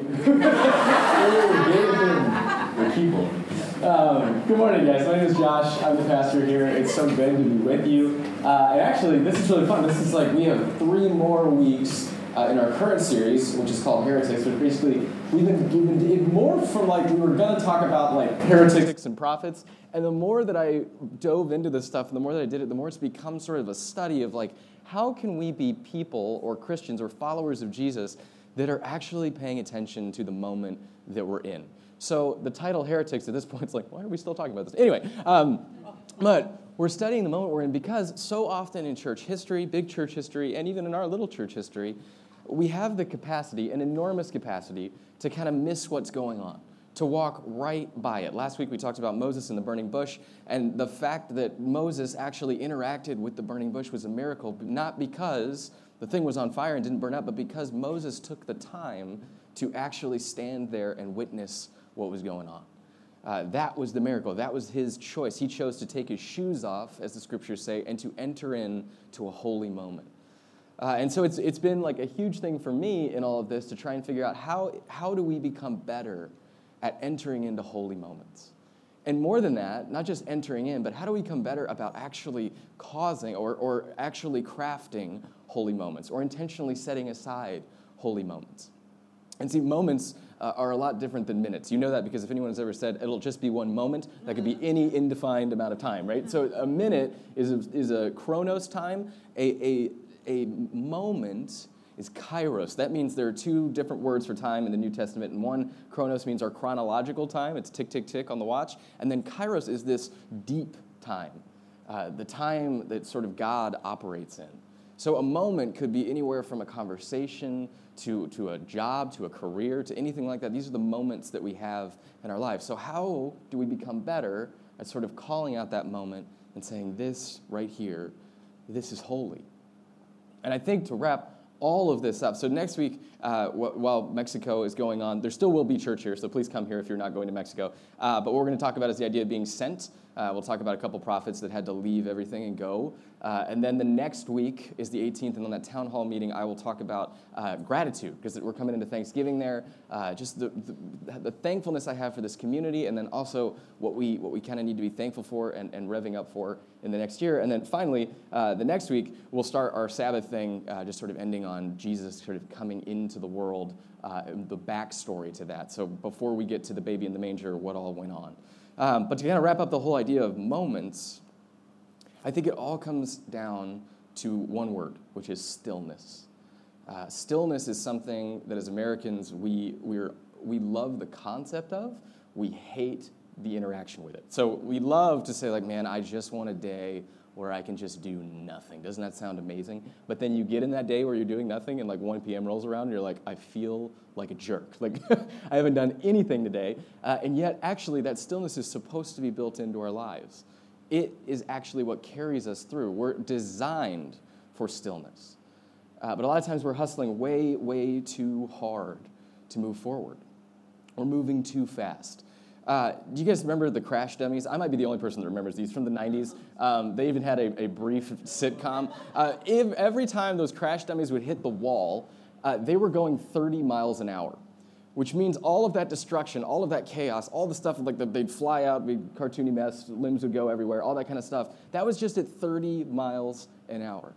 the keyboard. Um, good morning, guys. My name is Josh. I'm the pastor here. It's so good to be with you. Uh, and actually, this is really fun. This is like we have three more weeks uh, in our current series, which is called Heretics. But basically we've been given it more from like we were going to talk about like heretics and prophets. And the more that I dove into this stuff, and the more that I did it, the more it's become sort of a study of like how can we be people or Christians or followers of Jesus that are actually paying attention to the moment that we're in. So the title heretics at this point is like, why are we still talking about this? Anyway, um, but we're studying the moment we're in because so often in church history, big church history, and even in our little church history, we have the capacity, an enormous capacity, to kind of miss what's going on to walk right by it. Last week we talked about Moses and the burning bush, and the fact that Moses actually interacted with the burning bush was a miracle, not because the thing was on fire and didn't burn up, but because Moses took the time to actually stand there and witness what was going on. Uh, that was the miracle. That was his choice. He chose to take his shoes off, as the scriptures say, and to enter in to a holy moment. Uh, and so it's, it's been like a huge thing for me in all of this to try and figure out how, how do we become better at entering into holy moments. And more than that, not just entering in, but how do we become better about actually causing or, or actually crafting holy moments or intentionally setting aside holy moments? And see, moments uh, are a lot different than minutes. You know that because if anyone has ever said it'll just be one moment, that could be any indefined amount of time, right? So a minute is a, is a chronos time. A, a, a moment is kairos. That means there are two different words for time in the New Testament. And one, chronos, means our chronological time. It's tick, tick, tick on the watch. And then kairos is this deep time, uh, the time that sort of God operates in. So a moment could be anywhere from a conversation to, to a job, to a career, to anything like that. These are the moments that we have in our life. So, how do we become better at sort of calling out that moment and saying, This right here, this is holy? And I think to wrap all of this up. So next week, uh, while Mexico is going on, there still will be church here, so please come here if you're not going to Mexico. Uh, but what we're going to talk about is the idea of being sent. Uh, we'll talk about a couple prophets that had to leave everything and go. Uh, and then the next week is the 18th, and on that town hall meeting, I will talk about uh, gratitude, because we're coming into Thanksgiving there. Uh, just the, the, the, thankfulness I have for this community, and then also what we, what we kind of need to be thankful for and, and revving up for in the next year. And then finally, the next week, we'll start our Sabbath thing, just sort of ending on Jesus sort of coming into the world, uh, the backstory to that. So before we get to the baby in the manger, what all went on. Um, but to kind of wrap up the whole idea of moments, I think it all comes down to one word, which is stillness. Uh, stillness is something that as Americans we, we're, we love the concept of, we hate the interaction with it. So we love to say, like, man, I just want a day where I can just do nothing. Doesn't that sound amazing? But then you get in that day where you're doing nothing and like 1 p.m. rolls around and you're like, I feel like a jerk. Like, I haven't done anything today. Uh, and yet, actually, that stillness is supposed to be built into our lives. It is actually what carries us through. We're designed for stillness. Uh, but a lot of times we're hustling way, way too hard to move forward. We're moving too fast. Uh, do you guys remember the Crash Dummies? I might be the only person that remembers these from the 90s. Um, they even had a, a brief sitcom. Uh, if, every time those Crash Dummies would hit the wall, uh, they were going 30 miles an hour, which means all of that destruction, all of that chaos, all the stuff like the, they'd fly out, be cartoony mess, limbs would go everywhere, all that kind of stuff. That was just at 30 miles an hour.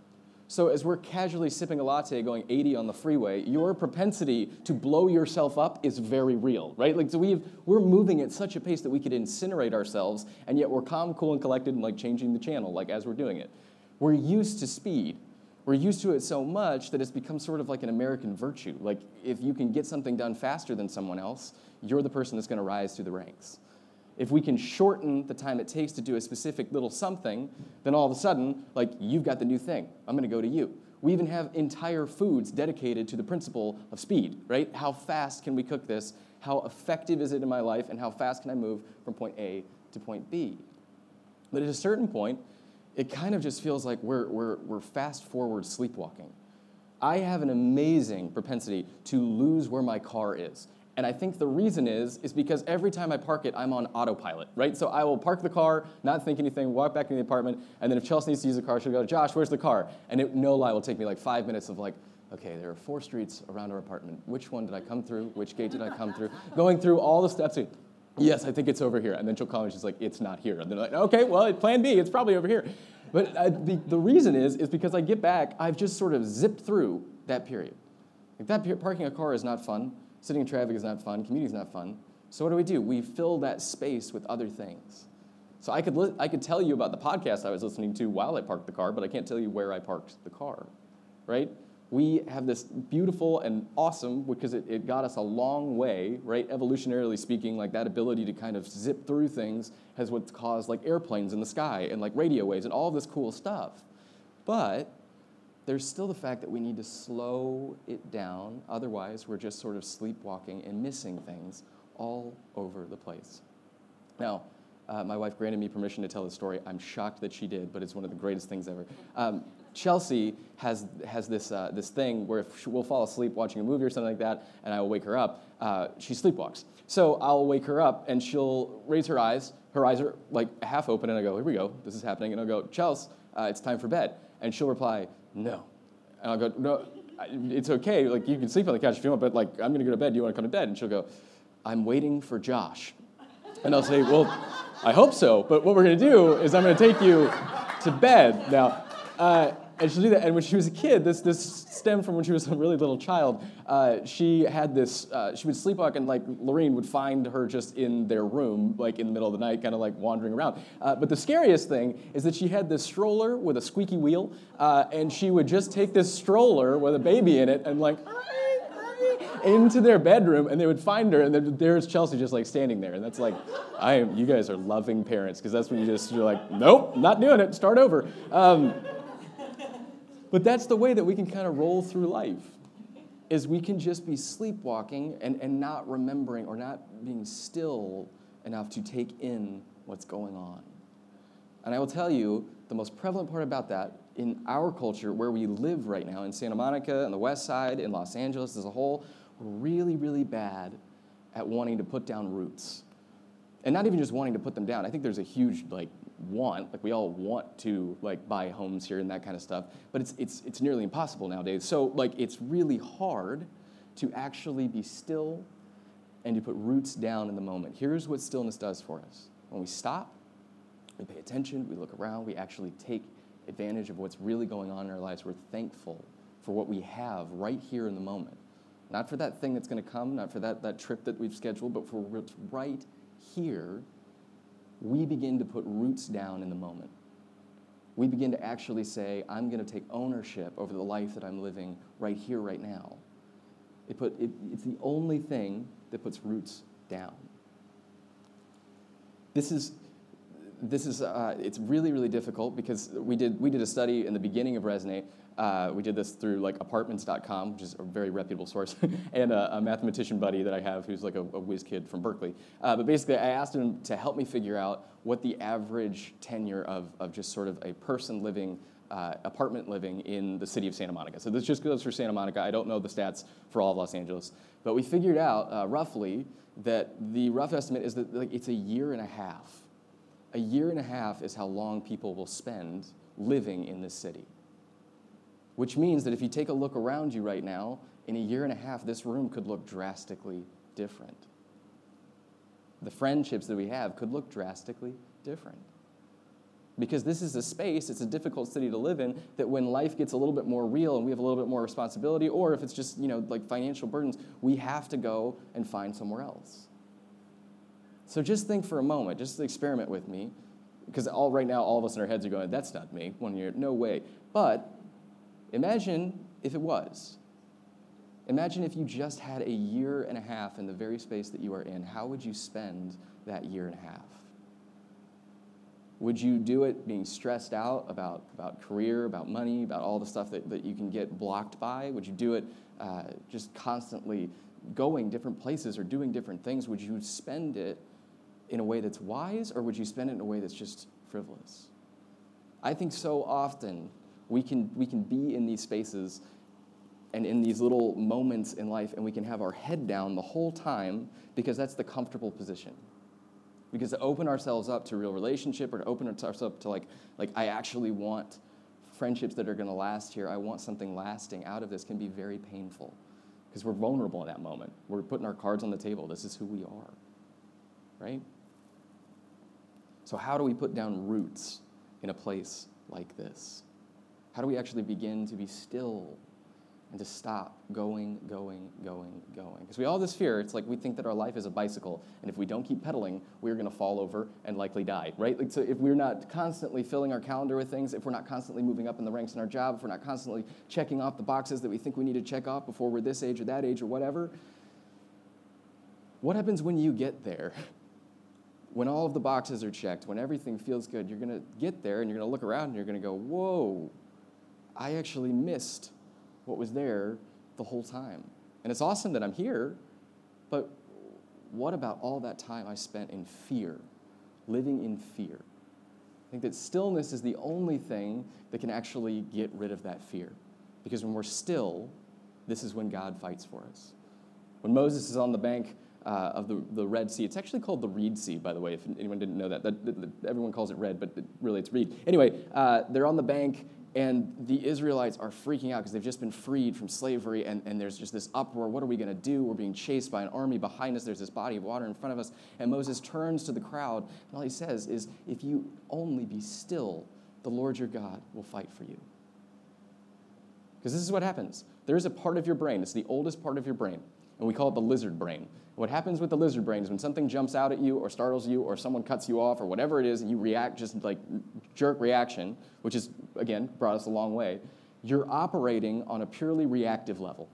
So, as we're casually sipping a latte going 80 on the freeway, your propensity to blow yourself up is very real, right? Like, so we we're moving at such a pace that we could incinerate ourselves, and yet we're calm, cool, and collected and like changing the channel, like as we're doing it. We're used to speed. We're used to it so much that it's become sort of like an American virtue. Like, if you can get something done faster than someone else, you're the person that's to rise through the ranks if we can shorten the time it takes to do a specific little something, then all of a sudden, like, you've got the new thing. I'm going to go to you. We even have entire foods dedicated to the principle of speed, right? How fast can we cook this? How effective is it in my life? And how fast can I move from point A to point B? But at a certain point, it kind of just feels like we're, we're, we're fast forward sleepwalking. I have an amazing propensity to lose where my car is. And I think the reason is, is because every time I park it, I'm on autopilot, right? So I will park the car, not think anything, walk back into the apartment, and then if Chelsea needs to use the car, she'll go, Josh, where's the car? And it, no lie, will take me like five minutes of like, okay, there are four streets around our apartment. Which one did I come through? Which gate did I come through? Going through all the steps. Yes, I think it's over here. And then she'll call me, she's like, it's not here. And they're like, okay, well, plan B, it's probably over here. But uh, the, the reason is, is because I get back, I've just sort of zipped through that period. Like that parking a car is not fun. Sitting in traffic is not fun. Commuting is not fun. So what do we do? We fill that space with other things. So I could, li- I could tell you about the podcast I was listening to while I parked the car, but I can't tell you where I parked the car, right? We have this beautiful and awesome, because it, it got us a long way, right? Evolutionarily speaking, like that ability to kind of zip through things has what's caused like airplanes in the sky and like radio waves and all this cool stuff. But there's still the fact that we need to slow it down. Otherwise, we're just sort of sleepwalking and missing things all over the place. Now, uh, my wife granted me permission to tell the story. I'm shocked that she did, but it's one of the greatest things ever. Um, Chelsea has, has this, uh, this thing where if we'll fall asleep watching a movie or something like that, and I will wake her up, uh, she sleepwalks. So I'll wake her up, and she'll raise her eyes. Her eyes are like half open, and I go, Here we go, this is happening. And I'll go, Chelsea, uh, it's time for bed. And she'll reply, No. And I'll go, No, it's okay. Like, you can sleep on the couch if you want, but like, I'm going to go to bed. Do you want to come to bed? And she'll go, I'm waiting for Josh. And I'll say, Well, I hope so, but what we're going to do is I'm going to take you to bed. Now, uh, and she'll do that. And when she was a kid, this, this stemmed from when she was a really little child. Uh, she had this, uh, she would sleepwalk, and like Lorene would find her just in their room, like in the middle of the night, kind of like wandering around. Uh, but the scariest thing is that she had this stroller with a squeaky wheel, uh, and she would just take this stroller with a baby in it and like, into their bedroom and they would find her and there's Chelsea just like standing there and that's like I am you guys are loving parents because that's when you just you're like nope not doing it start over um, but that's the way that we can kind of roll through life is we can just be sleepwalking and, and not remembering or not being still enough to take in what's going on. And I will tell you, the most prevalent part about that in our culture, where we live right now, in Santa Monica, on the west side, in Los Angeles as a whole, we're really, really bad at wanting to put down roots. And not even just wanting to put them down. I think there's a huge like want, like we all want to like buy homes here and that kind of stuff, but it's, it's, it's nearly impossible nowadays. So like it's really hard to actually be still and to put roots down in the moment. Here's what stillness does for us. When we stop, we pay attention, we look around, we actually take advantage of what's really going on in our lives. We're thankful for what we have right here in the moment. Not for that thing that's going to come, not for that, that trip that we've scheduled, but for what's right here we begin to put roots down in the moment. We begin to actually say, I'm going to take ownership over the life that I'm living right here, right now. It put, it, it's the only thing that puts roots down. This is, this is uh, it's really, really difficult because we did, we did a study in the beginning of Resonate uh, we did this through like apartments.com, which is a very reputable source, and a, a, mathematician buddy that I have who's like a, a whiz kid from Berkeley. Uh, but basically, I asked him to help me figure out what the average tenure of, of just sort of a person living, uh, apartment living in the city of Santa Monica. So this just goes for Santa Monica. I don't know the stats for all of Los Angeles. But we figured out uh, roughly that the rough estimate is that like, it's a year and a half. A year and a half is how long people will spend living in this city. Which means that if you take a look around you right now, in a year and a half, this room could look drastically different. The friendships that we have could look drastically different. Because this is a space, it's a difficult city to live in, that when life gets a little bit more real and we have a little bit more responsibility, or if it's just, you know, like financial burdens, we have to go and find somewhere else. So just think for a moment, just experiment with me, because all right now all of us in our heads are going, that's not me, one year, no way. But Imagine if it was. Imagine if you just had a year and a half in the very space that you are in. How would you spend that year and a half? Would you do it being stressed out about, about career, about money, about all the stuff that, that you can get blocked by? Would you do it uh, just constantly going different places or doing different things? Would you spend it in a way that's wise or would you spend it in a way that's just frivolous? I think so often we can, we can be in these spaces and in these little moments in life, and we can have our head down the whole time because that's the comfortable position. Because to open ourselves up to real relationship or to open ourselves up to like, like I actually want friendships that are going to last here. I want something lasting out of this can be very painful because we're vulnerable in that moment. We're putting our cards on the table. This is who we are, right? So, how do we put down roots in a place like this? How do we actually begin to be still and to stop going, going, going, going. Because we all have this fear. It's like we think that our life is a bicycle, and if we don't keep pedaling, we're going to fall over and likely die, right? Like, so if we're not constantly filling our calendar with things, if we're not constantly moving up in the ranks in our job, if we're not constantly checking off the boxes that we think we need to check off before we're this age or that age or whatever, what happens when you get there? When all of the boxes are checked, when everything feels good, you're going to get there and you're going to look around and you're going to go, whoa, I actually missed what was there the whole time. And it's awesome that I'm here, but what about all that time I spent in fear, living in fear? I think that stillness is the only thing that can actually get rid of that fear. Because when we're still, this is when God fights for us. When Moses is on the bank uh, of the, the Red Sea, it's actually called the Reed Sea, by the way, if anyone didn't know that. that, that, that everyone calls it red, but it, really it's reed. Anyway, uh, they're on the bank and the Israelites are freaking out because they've just been freed from slavery, and, and there's just this uproar. What are we going to do? We're being chased by an army behind us. There's this body of water in front of us. And Moses turns to the crowd, and all he says is, If you only be still, the Lord your God will fight for you. Because this is what happens there is a part of your brain, it's the oldest part of your brain, and we call it the lizard brain. What happens with the lizard brain is when something jumps out at you or startles you or someone cuts you off or whatever it is and you react just like jerk reaction, which is, again, brought us a long way, you're operating on a purely reactive level.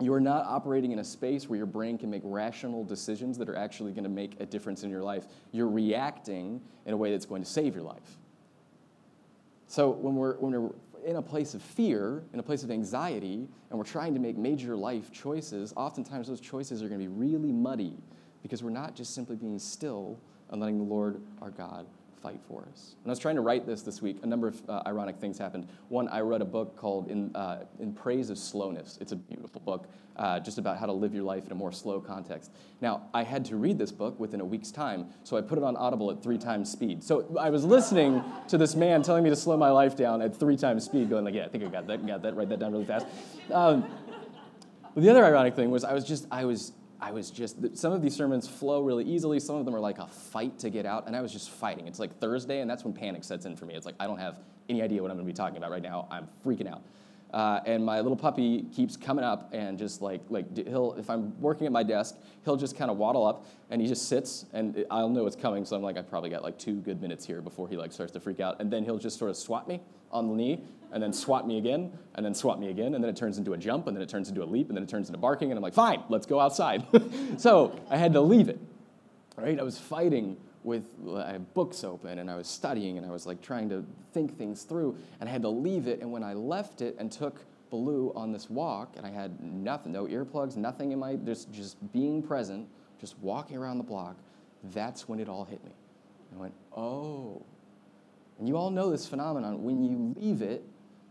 You are not operating in a space where your brain can make rational decisions that are actually going to make a difference in your life. You're reacting in a way that's going to save your life. So when we're, when we're in a place of fear, in a place of anxiety, and we're trying to make major life choices, oftentimes those choices are going to be really muddy because we're not just simply being still and letting the Lord our God fight for us. When I was trying to write this this week, a number of uh, ironic things happened. One, I read a book called In, uh, In Praise of Slowness. It's a beautiful book uh, just about how to live your life in a more slow context. Now, I had to read this book within a week's time, so I put it on Audible at three times speed. So I was listening to this man telling me to slow my life down at three times speed, going like, yeah, I think I got that, got that, write that down really fast. Um, the other ironic thing was I was just, I was I was just, some of these sermons flow really easily. Some of them are like a fight to get out, and I was just fighting. It's like Thursday, and that's when panic sets in for me. It's like, I don't have any idea what I'm going to be talking about right now. I'm freaking out. Uh, and my little puppy keeps coming up and just like like he'll if I'm working at my desk, he'll just kind of waddle up and he just sits and I'll know it's coming. So I'm like I probably got like two good minutes here before he like starts to freak out. And then he'll just sort of swat me on the knee and then swat me again and then swat me again and then it turns into a jump and then it turns into a leap and then it turns into barking and I'm like fine, let's go outside. so I had to leave it. Right? I was fighting with had books open and I was studying and I was like trying to think things through and I had to leave it and when I left it and took Baloo on this walk and I had nothing, no earplugs, nothing in my just just being present, just walking around the block, that's when it all hit me. I went, "Oh." And you all know this phenomenon when you leave it,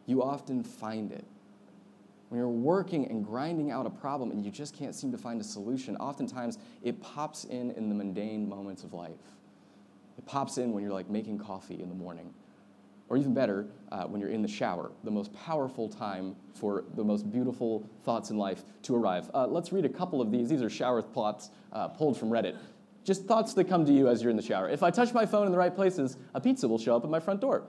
you often find it. When you're working and grinding out a problem and you just can't seem to find a solution, oftentimes it pops in in the mundane moments of life. It pops in when you're like making coffee in the morning. Or even better, uh, when you're in the shower, the most powerful time for the most beautiful thoughts in life to arrive. Uh, let's read a couple of these. These are shower thoughts uh, pulled from Reddit. Just thoughts that come to you as you're in the shower. If I touch my phone in the right places, a pizza will show up at my front door.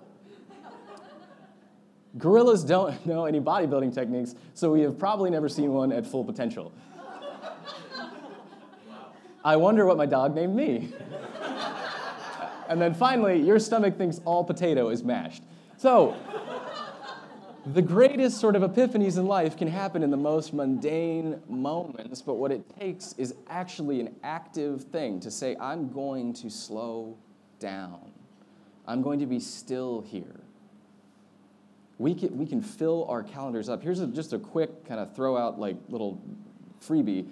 Gorillas don't know any bodybuilding techniques, so we have probably never seen one at full potential. I wonder what my dog named me. And then finally, your stomach thinks all potato is mashed. So, the greatest sort of epiphanies in life can happen in the most mundane moments, but what it takes is actually an active thing to say, I'm going to slow down. I'm going to be still here. We can, we can fill our calendars up. Here's a, just a quick kind of throw out like little freebie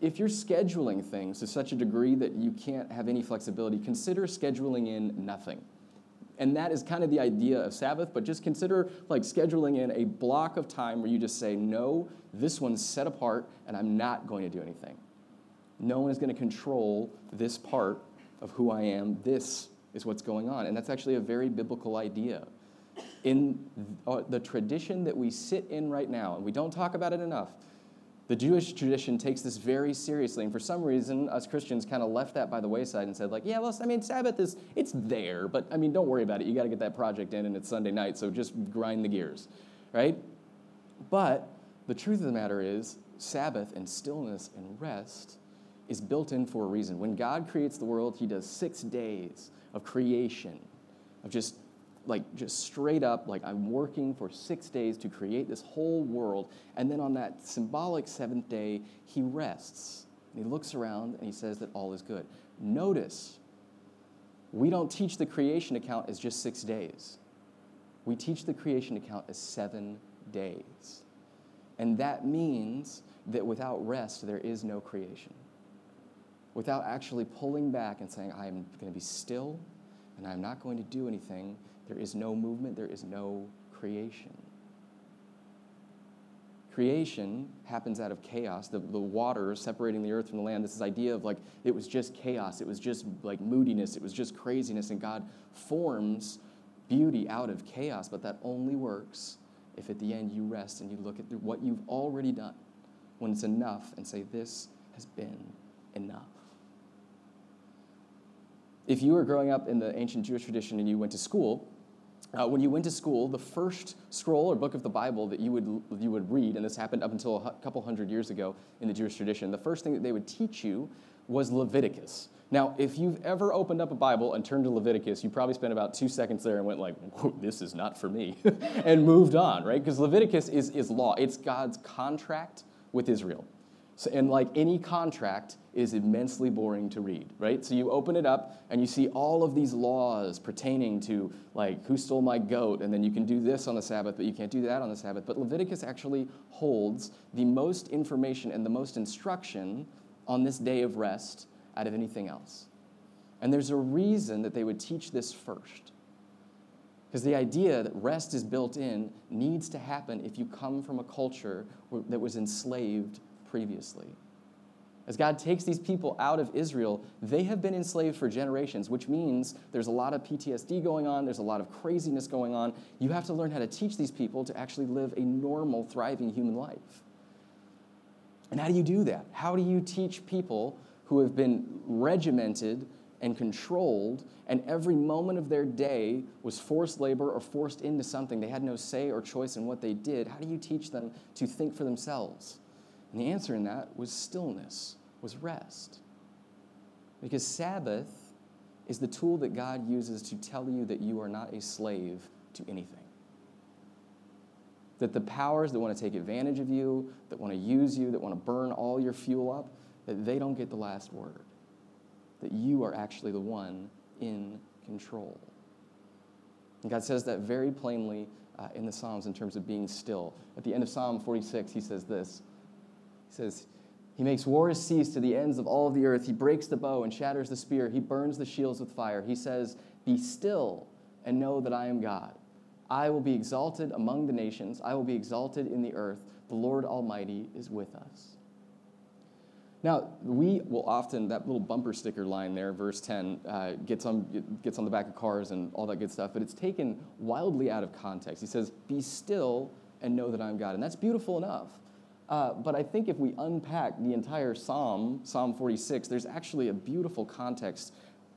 if you're scheduling things to such a degree that you can't have any flexibility, consider scheduling in nothing. And that is kind of the idea of Sabbath, but just consider like scheduling in a block of time where you just say, no, this one's set apart and I'm not going to do anything. No one is going to control this part of who I am. This is what's going on. And that's actually a very biblical idea. in uh, the tradition that we sit in right now, and we don't talk about it enough, the Jewish tradition takes this very seriously, and for some reason, us Christians kind of left that by the wayside and said, like, yeah, well, I mean, Sabbath is it's there, but I mean, don't worry about it. You got to get that project in, and it's Sunday night, so just grind the gears, right? But the truth of the matter is, Sabbath and stillness and rest is built in for a reason. When God creates the world, He does six days of creation, of just like just straight up like i'm working for six days to create this whole world. And then on that symbolic seventh day he rests. And he looks around and he says that all is good. Notice we don't teach the creation account as just six days. We teach the creation account as seven days. And that means that without rest there is no creation. Without actually pulling back and saying i am going to be still and i'm not going to do anything there is no movement, there is no creation. Creation happens out of chaos. The, the water separating the earth from the land, this is idea of like it was just chaos, it was just like moodiness, it was just craziness, and God forms beauty out of chaos, but that only works if at the end you rest and you look at what you've already done when it's enough and say, This has been enough. If you were growing up in the ancient Jewish tradition and you went to school, uh, when you went to school, the first scroll or book of the Bible that you would, you would read, and this happened up until a couple hundred years ago in the Jewish tradition, the first thing that they would teach you was Leviticus. Now, if you've ever opened up a Bible and turned to Leviticus, you probably spent about two seconds there and went like, this is not for me, and moved on, right? Because Leviticus is, is law. It's God's contract with Israel. So, and like any contract is immensely boring to read, right? So you open it up and you see all of these laws pertaining to like who stole my goat, and then you can do this on the Sabbath, but you can't do that on the Sabbath. But Leviticus actually holds the most information and the most instruction on this day of rest out of anything else. And there's a reason that they would teach this first. Because the idea that rest is built in needs to happen if you come from a culture that was enslaved previously. As God takes these people out of Israel, they have been enslaved for generations, which means there's a lot of PTSD going on, there's a lot of craziness going on. You have to learn how to teach these people to actually live a normal, thriving human life. And how do you do that? How do you teach people who have been regimented and controlled, and every moment of their day was forced labor or forced into something? They had no say or choice in what they did. How do you teach them to think for themselves? And the answer in that was stillness, was rest. Because Sabbath is the tool that God uses to tell you that you are not a slave to anything. That the powers that want to take advantage of you, that want to use you, that want to burn all your fuel up, that they don't get the last word. That you are actually the one in control. And God says that very plainly uh, in the Psalms in terms of being still. At the end of Psalm 46, he says this says, He makes wars cease to the ends of all of the earth. He breaks the bow and shatters the spear. He burns the shields with fire. He says, Be still and know that I am God. I will be exalted among the nations. I will be exalted in the earth. The Lord Almighty is with us. Now, we will often, that little bumper sticker line there, verse 10, uh, gets, on, gets on the back of cars and all that good stuff, but it's taken wildly out of context. He says, Be still and know that I'm God. And that's beautiful enough. Uh, but I think if we unpack the entire Psalm, Psalm 46, there's actually a beautiful context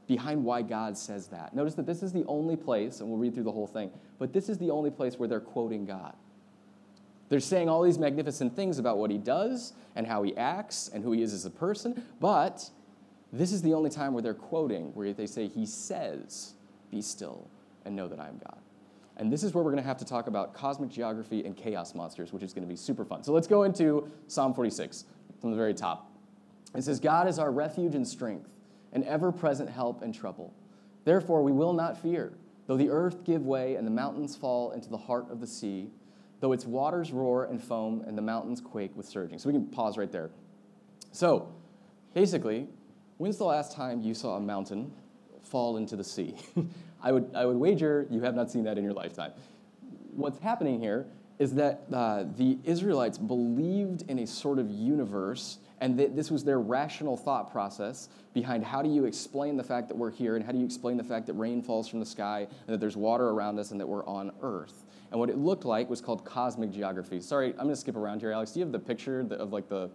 behind why God says that. Notice that this is the only place, and we'll read through the whole thing, but this is the only place where they're quoting God. They're saying all these magnificent things about what he does and how he acts and who he is as a person, but this is the only time where they're quoting, where they say, He says, Be still and know that I am God. And this is where we're going to have to talk about cosmic geography and chaos monsters, which is going to be super fun. So let's go into Psalm 46 from the very top. It says, God is our refuge and strength, an ever present help in trouble. Therefore, we will not fear, though the earth give way and the mountains fall into the heart of the sea, though its waters roar and foam and the mountains quake with surging. So we can pause right there. So, basically, when's the last time you saw a mountain fall into the sea? I would, I would wager you have not seen that in your lifetime. What's happening here is that uh, the Israelites believed in a sort of universe And th- this was their rational thought process behind how do you explain the fact that we're here and how do you explain the fact that rain falls from the sky and that there's water around us and that we're on Earth. And what it looked like was called cosmic geography. Sorry, I'm going to skip around here, Alex. Do you have the picture of like the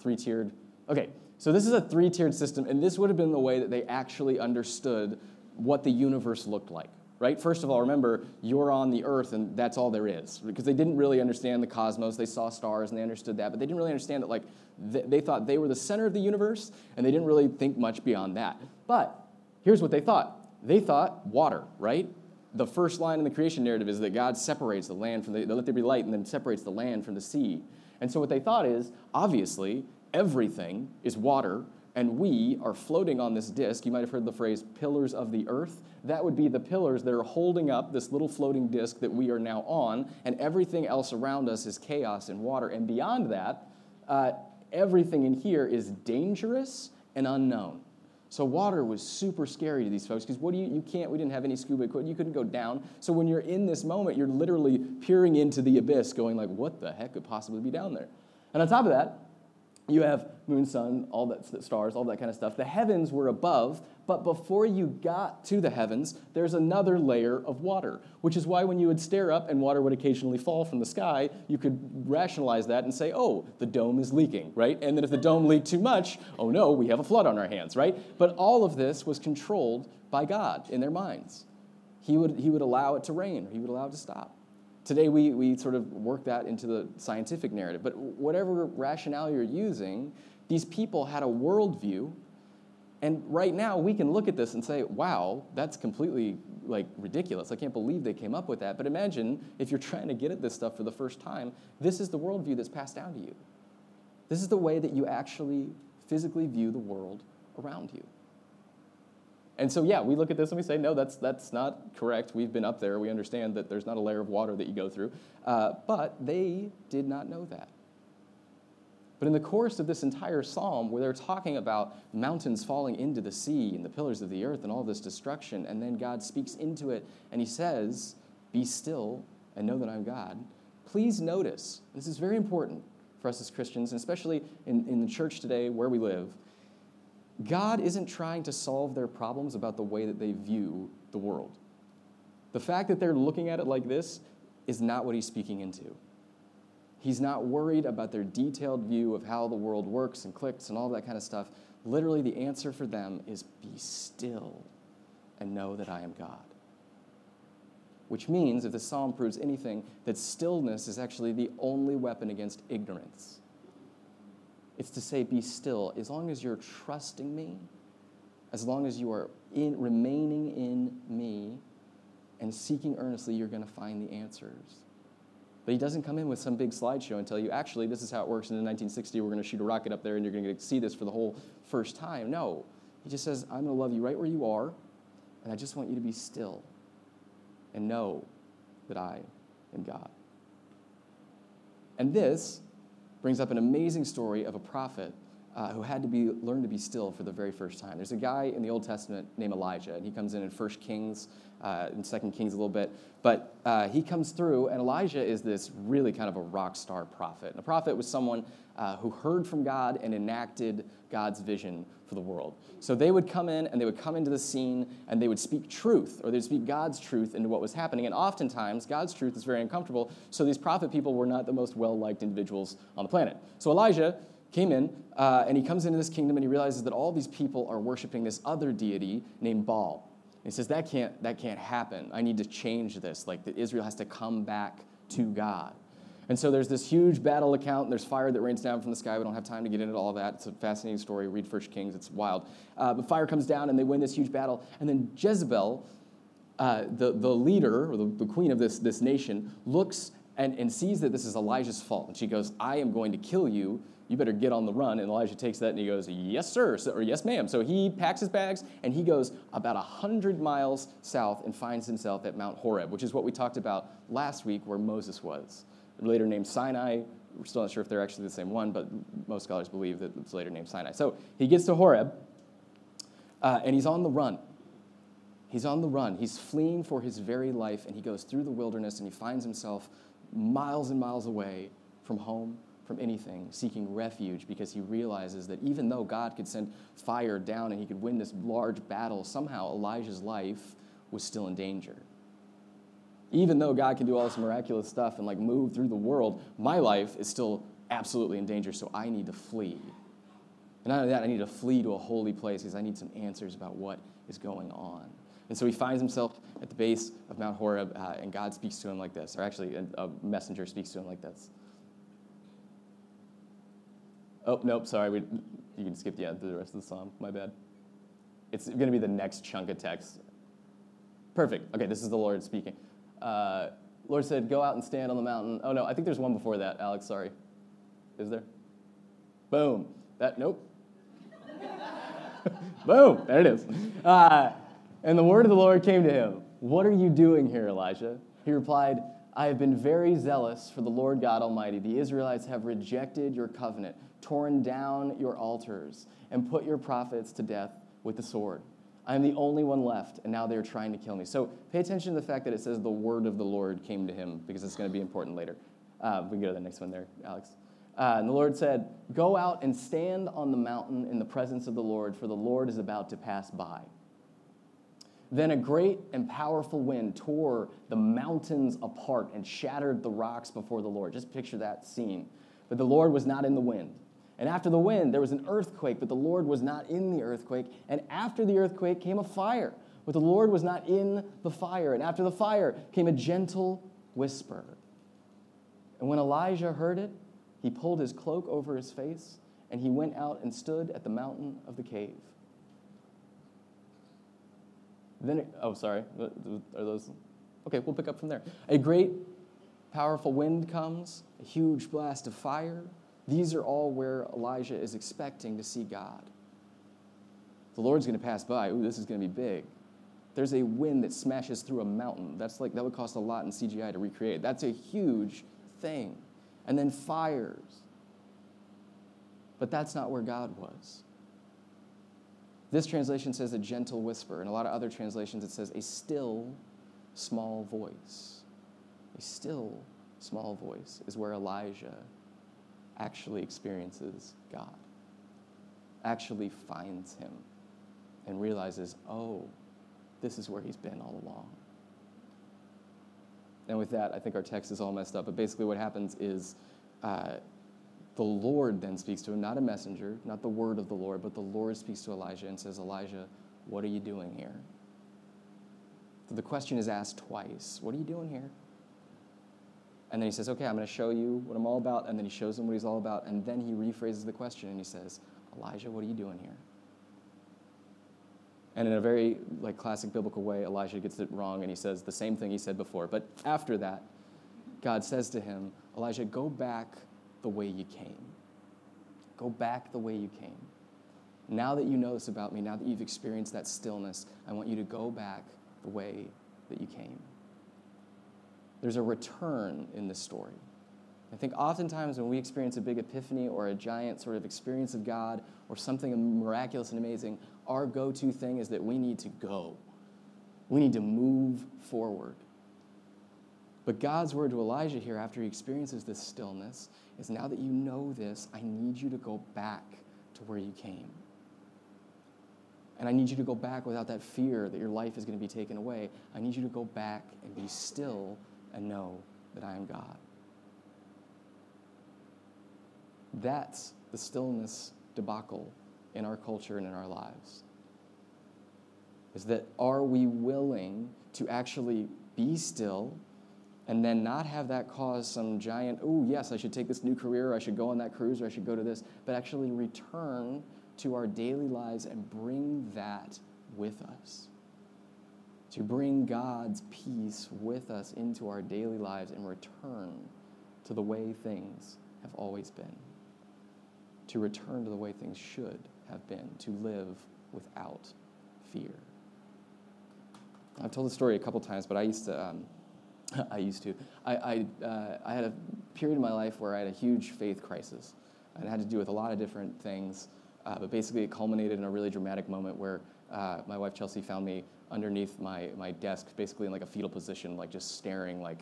three tiered? Okay, so this is a three tiered system, and this would have been the way that they actually understood what the universe looked like right? First of all, remember, you're on the earth and that's all there is. Because they didn't really understand the cosmos. They saw stars and they understood that, but they didn't really understand that, like, they thought they were the center of the universe and they didn't really think much beyond that. But here's what they thought they thought water, right? The first line in the creation narrative is that God separates the land from the, let there be light, and then separates the land from the sea. And so what they thought is, obviously, everything is water, and we are floating on this disk. You might have heard the phrase pillars of the earth that would be the pillars that are holding up this little floating disk that we are now on, and everything else around us is chaos and water. And beyond that, uh, everything in here is dangerous and unknown. So water was super scary to these folks because what do you you can't we didn't have any scuba equipment you couldn't go down. So when you're in this moment you're literally peering into the abyss going like what the heck could possibly be down there. And on top of that, you have moon, sun, all that stars, all that kind of stuff. The heavens were above, but before you got to the heavens, there's another layer of water, which is why when you would stare up and water would occasionally fall from the sky, you could rationalize that and say, oh, the dome is leaking, right? And then if the dome leaked too much, oh no, we have a flood on our hands, right? But all of this was controlled by God in their minds. He would, he would allow it to rain, he would allow it to stop. Today, we, we sort of work that into the scientific narrative. But whatever rationale you're using, these people had a worldview. And right now, we can look at this and say, wow, that's completely like ridiculous. I can't believe they came up with that. But imagine if you're trying to get at this stuff for the first time, this is the worldview that's passed down to you. This is the way that you actually physically view the world around you. And so, yeah, we look at this and we say, no, that's, that's not correct. We've been up there. We understand that there's not a layer of water that you go through. Uh, but they did not know that. But in the course of this entire psalm, where they're talking about mountains falling into the sea and the pillars of the earth and all this destruction, and then God speaks into it and he says, Be still and know that I'm God. Please notice, this is very important for us as Christians, and especially in, in the church today where we live, God isn't trying to solve their problems about the way that they view the world. The fact that they're looking at it like this is not what he's speaking into. He's not worried about their detailed view of how the world works and clicks and all that kind of stuff. Literally, the answer for them is be still and know that I am God. Which means, if the psalm proves anything, that stillness is actually the only weapon against ignorance. It's to say, be still. As long as you're trusting me, as long as you are in, remaining in me and seeking earnestly, you're going to find the answers. But he doesn't come in with some big slideshow and tell you, actually, this is how it works. in 1960, we're going to shoot a rocket up there and you're going to see this for the whole first time. No. He just says, I'm going to love you right where you are, and I just want you to be still and know that I am God. And this brings up an amazing story of a prophet uh, who had to be learn to be still for the very first time. There's a guy in the Old Testament named Elijah, and he comes in in First Kings uh, in Second Kings a little bit. But uh, he comes through, and Elijah is this really kind of a rock star prophet. And a prophet was someone uh, who heard from God and enacted God's vision for the world. So they would come in and they would come into the scene and they would speak truth, or they'd speak God's truth into what was happening. And oftentimes, God's truth is very uncomfortable. So these prophet people were not the most well liked individuals on the planet. So Elijah came in uh, and he comes into this kingdom and he realizes that all these people are worshiping this other deity named Baal. He says, that can't, that can't happen. I need to change this. Like that Israel has to come back to God. And so there's this huge battle account, and there's fire that rains down from the sky. We don't have time to get into all that. It's a fascinating story. Read First Kings, it's wild. Uh, but fire comes down, and they win this huge battle. And then Jezebel, uh, the, the leader, or the, the queen of this, this nation, looks and, and sees that this is Elijah's fault. And she goes, I am going to kill you you better get on the run. And Elijah takes that and he goes, yes, sir, or yes, ma'am. So he packs his bags and he goes about 100 miles south and finds himself at Mount Horeb, which is what we talked about last week where Moses was. Later named Sinai. We're still not sure if they're actually the same one, but most scholars believe that it's later named Sinai. So he gets to Horeb uh, and he's on the run. He's on the run. He's fleeing for his very life and he goes through the wilderness and he finds himself miles and miles away from home from anything, seeking refuge because he realizes that even though God could send fire down and he could win this large battle, somehow Elijah's life was still in danger. Even though God can do all this miraculous stuff and like move through the world, my life is still absolutely in danger, so I need to flee. And not only that, I need to flee to a holy place because I need some answers about what is going on. And so he finds himself at the base of Mount Horeb, uh, and God speaks to him like this, or actually, a, a messenger speaks to him like this. Oh, nope, sorry. We, you can skip the end to the rest of the psalm. My bad. It's going to be the next chunk of text. Perfect. Okay, this is the Lord speaking. Uh, Lord said, Go out and stand on the mountain. Oh, no, I think there's one before that, Alex. Sorry. Is there? Boom. That, nope. Boom. There it is. Uh, and the word of the Lord came to him What are you doing here, Elijah? He replied, I have been very zealous for the Lord God Almighty. The Israelites have rejected your covenant torn down your altars, and put your prophets to death with the sword. I am the only one left, and now they are trying to kill me. So pay attention to the fact that it says the word of the Lord came to him, because it's going to be important later. Uh, we can go to the next one there, Alex. Uh, and the Lord said, Go out and stand on the mountain in the presence of the Lord, for the Lord is about to pass by. Then a great and powerful wind tore the mountains apart and shattered the rocks before the Lord. Just picture that scene. But the Lord was not in the wind. And after the wind, there was an earthquake, but the Lord was not in the earthquake. And after the earthquake came a fire, but the Lord was not in the fire. And after the fire came a gentle whisper. And when Elijah heard it, he pulled his cloak over his face, and he went out and stood at the mountain of the cave. Then, it, oh, sorry, are those? Okay, we'll pick up from there. A great, powerful wind comes, a huge blast of fire these are all where Elijah is expecting to see God. The Lord's going to pass by. Ooh, this is going to be big. There's a wind that smashes through a mountain. That's like that would cost a lot in CGI to recreate. That's a huge thing. And then fires. But that's not where God was. This translation says a gentle whisper. In a lot of other translations, it says a still small voice. A still small voice is where Elijah actually experiences God, actually finds him, and realizes, oh, this is where he's been all along. And with that, I think our text is all messed up. But basically, what happens is uh, the Lord then speaks to him, not a messenger, not the word of the Lord, but the Lord speaks to Elijah and says, Elijah, what are you doing here? So the question is asked twice What are you doing here? And then he says, Okay, I'm going to show you what I'm all about. And then he shows him what he's all about. And then he rephrases the question and he says, Elijah, what are you doing here? And in a very like classic biblical way, Elijah gets it wrong and he says the same thing he said before. But after that, God says to him, Elijah, go back the way you came. Go back the way you came. Now that you know this about me, now that you've experienced that stillness, I want you to go back the way that you came. There's a return in this story. I think oftentimes when we experience a big epiphany or a giant sort of experience of God or something miraculous and amazing, our go to thing is that we need to go. We need to move forward. But God's word to Elijah here, after he experiences this stillness, is now that you know this, I need you to go back to where you came. And I need you to go back without that fear that your life is going to be taken away. I need you to go back and be still and know that I am God. That's the stillness debacle in our culture and in our lives. Is that are we willing to actually be still and then not have that cause some giant, oh, yes, I should take this new career, I should go on that cruise, or I should go to this, but actually return to our daily lives and bring that with us? To bring God's peace with us into our daily lives and return to the way things have always been. To return to the way things should have been, to live without fear. I've told the story a couple times, but I used to, um, I used to, I, I, uh, I had a period in my life where I had a huge faith crisis. And it had to do with a lot of different things, uh, but basically it culminated in a really dramatic moment where uh, my wife Chelsea found me underneath my, my desk, basically in like a fetal position, like just staring, like,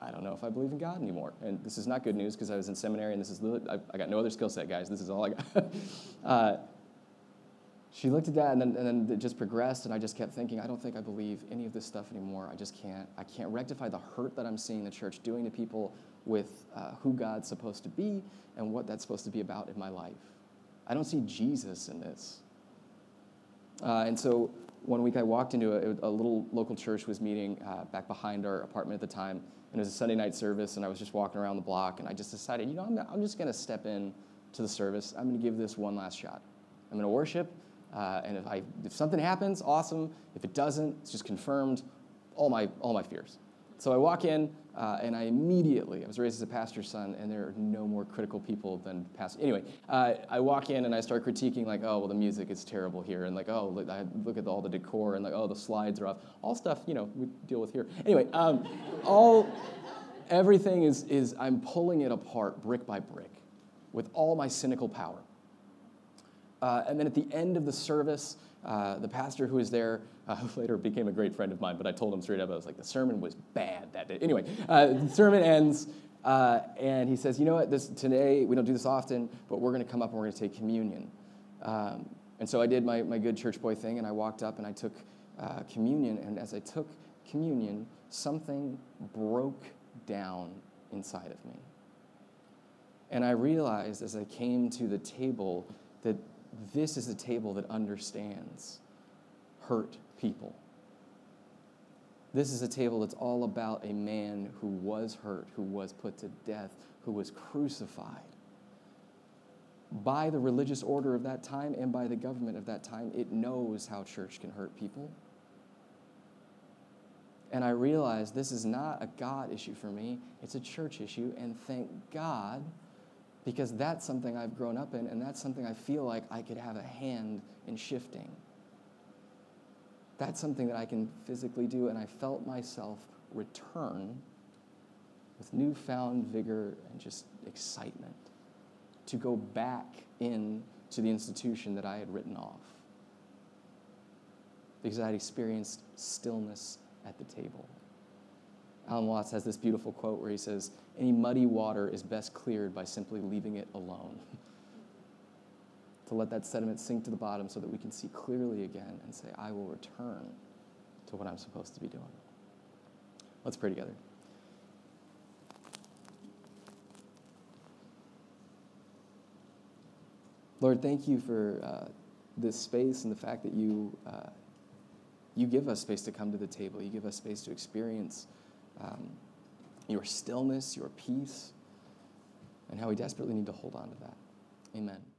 I don't know if I believe in God anymore. And this is not good news because I was in seminary and this is, I, I got no other skill set, guys. This is all I got. uh, she looked at that and then, and then it just progressed and i just kept thinking i don't think i believe any of this stuff anymore i just can't i can't rectify the hurt that i'm seeing the church doing to people with uh, who god's supposed to be and what that's supposed to be about in my life i don't see jesus in this uh, and so one week i walked into a, a little local church was meeting uh, back behind our apartment at the time and it was a sunday night service and i was just walking around the block and i just decided you know i'm, I'm just going to step in to the service i'm going to give this one last shot i'm going to worship uh, and if, I, if something happens, awesome. If it doesn't, it's just confirmed all my, all my fears. So I walk in, uh, and I immediately, I was raised as a pastor's son, and there are no more critical people than pastors. Anyway, uh, I walk in and I start critiquing, like, oh, well, the music is terrible here, and like, oh, look, I look at all the decor, and like, oh, the slides are off. All stuff, you know, we deal with here. Anyway, um, all, everything is, is, I'm pulling it apart brick by brick with all my cynical power. Uh, and then at the end of the service, uh, the pastor who was there, uh, who later became a great friend of mine, but I told him straight up, I was like, the sermon was bad that day. Anyway, uh, the sermon ends, uh, and he says, you know what, this, today, we don't do this often, but we're going to come up and we're going to take communion. Um, and so I did my, my good church boy thing, and I walked up and I took uh, communion, and as I took communion, something broke down inside of me. And I realized as I came to the table that this is a table that understands hurt people. This is a table that's all about a man who was hurt, who was put to death, who was crucified. By the religious order of that time and by the government of that time, it knows how church can hurt people. And I realized this is not a God issue for me, it's a church issue. And thank God because that's something I've grown up in, and that's something I feel like I could have a hand in shifting. That's something that I can physically do, and I felt myself return with newfound vigor and just excitement to go back in to the institution that I had written off. Because I had experienced stillness at the table. Alan Watts has this beautiful quote where he says, Any muddy water is best cleared by simply leaving it alone. to let that sediment sink to the bottom so that we can see clearly again and say, I will return to what I'm supposed to be doing. Let's pray together. Lord, thank you for uh, this space and the fact that you, uh, you give us space to come to the table. You give us space to experience um, your stillness, your peace, and how we desperately need to hold on to that. Amen.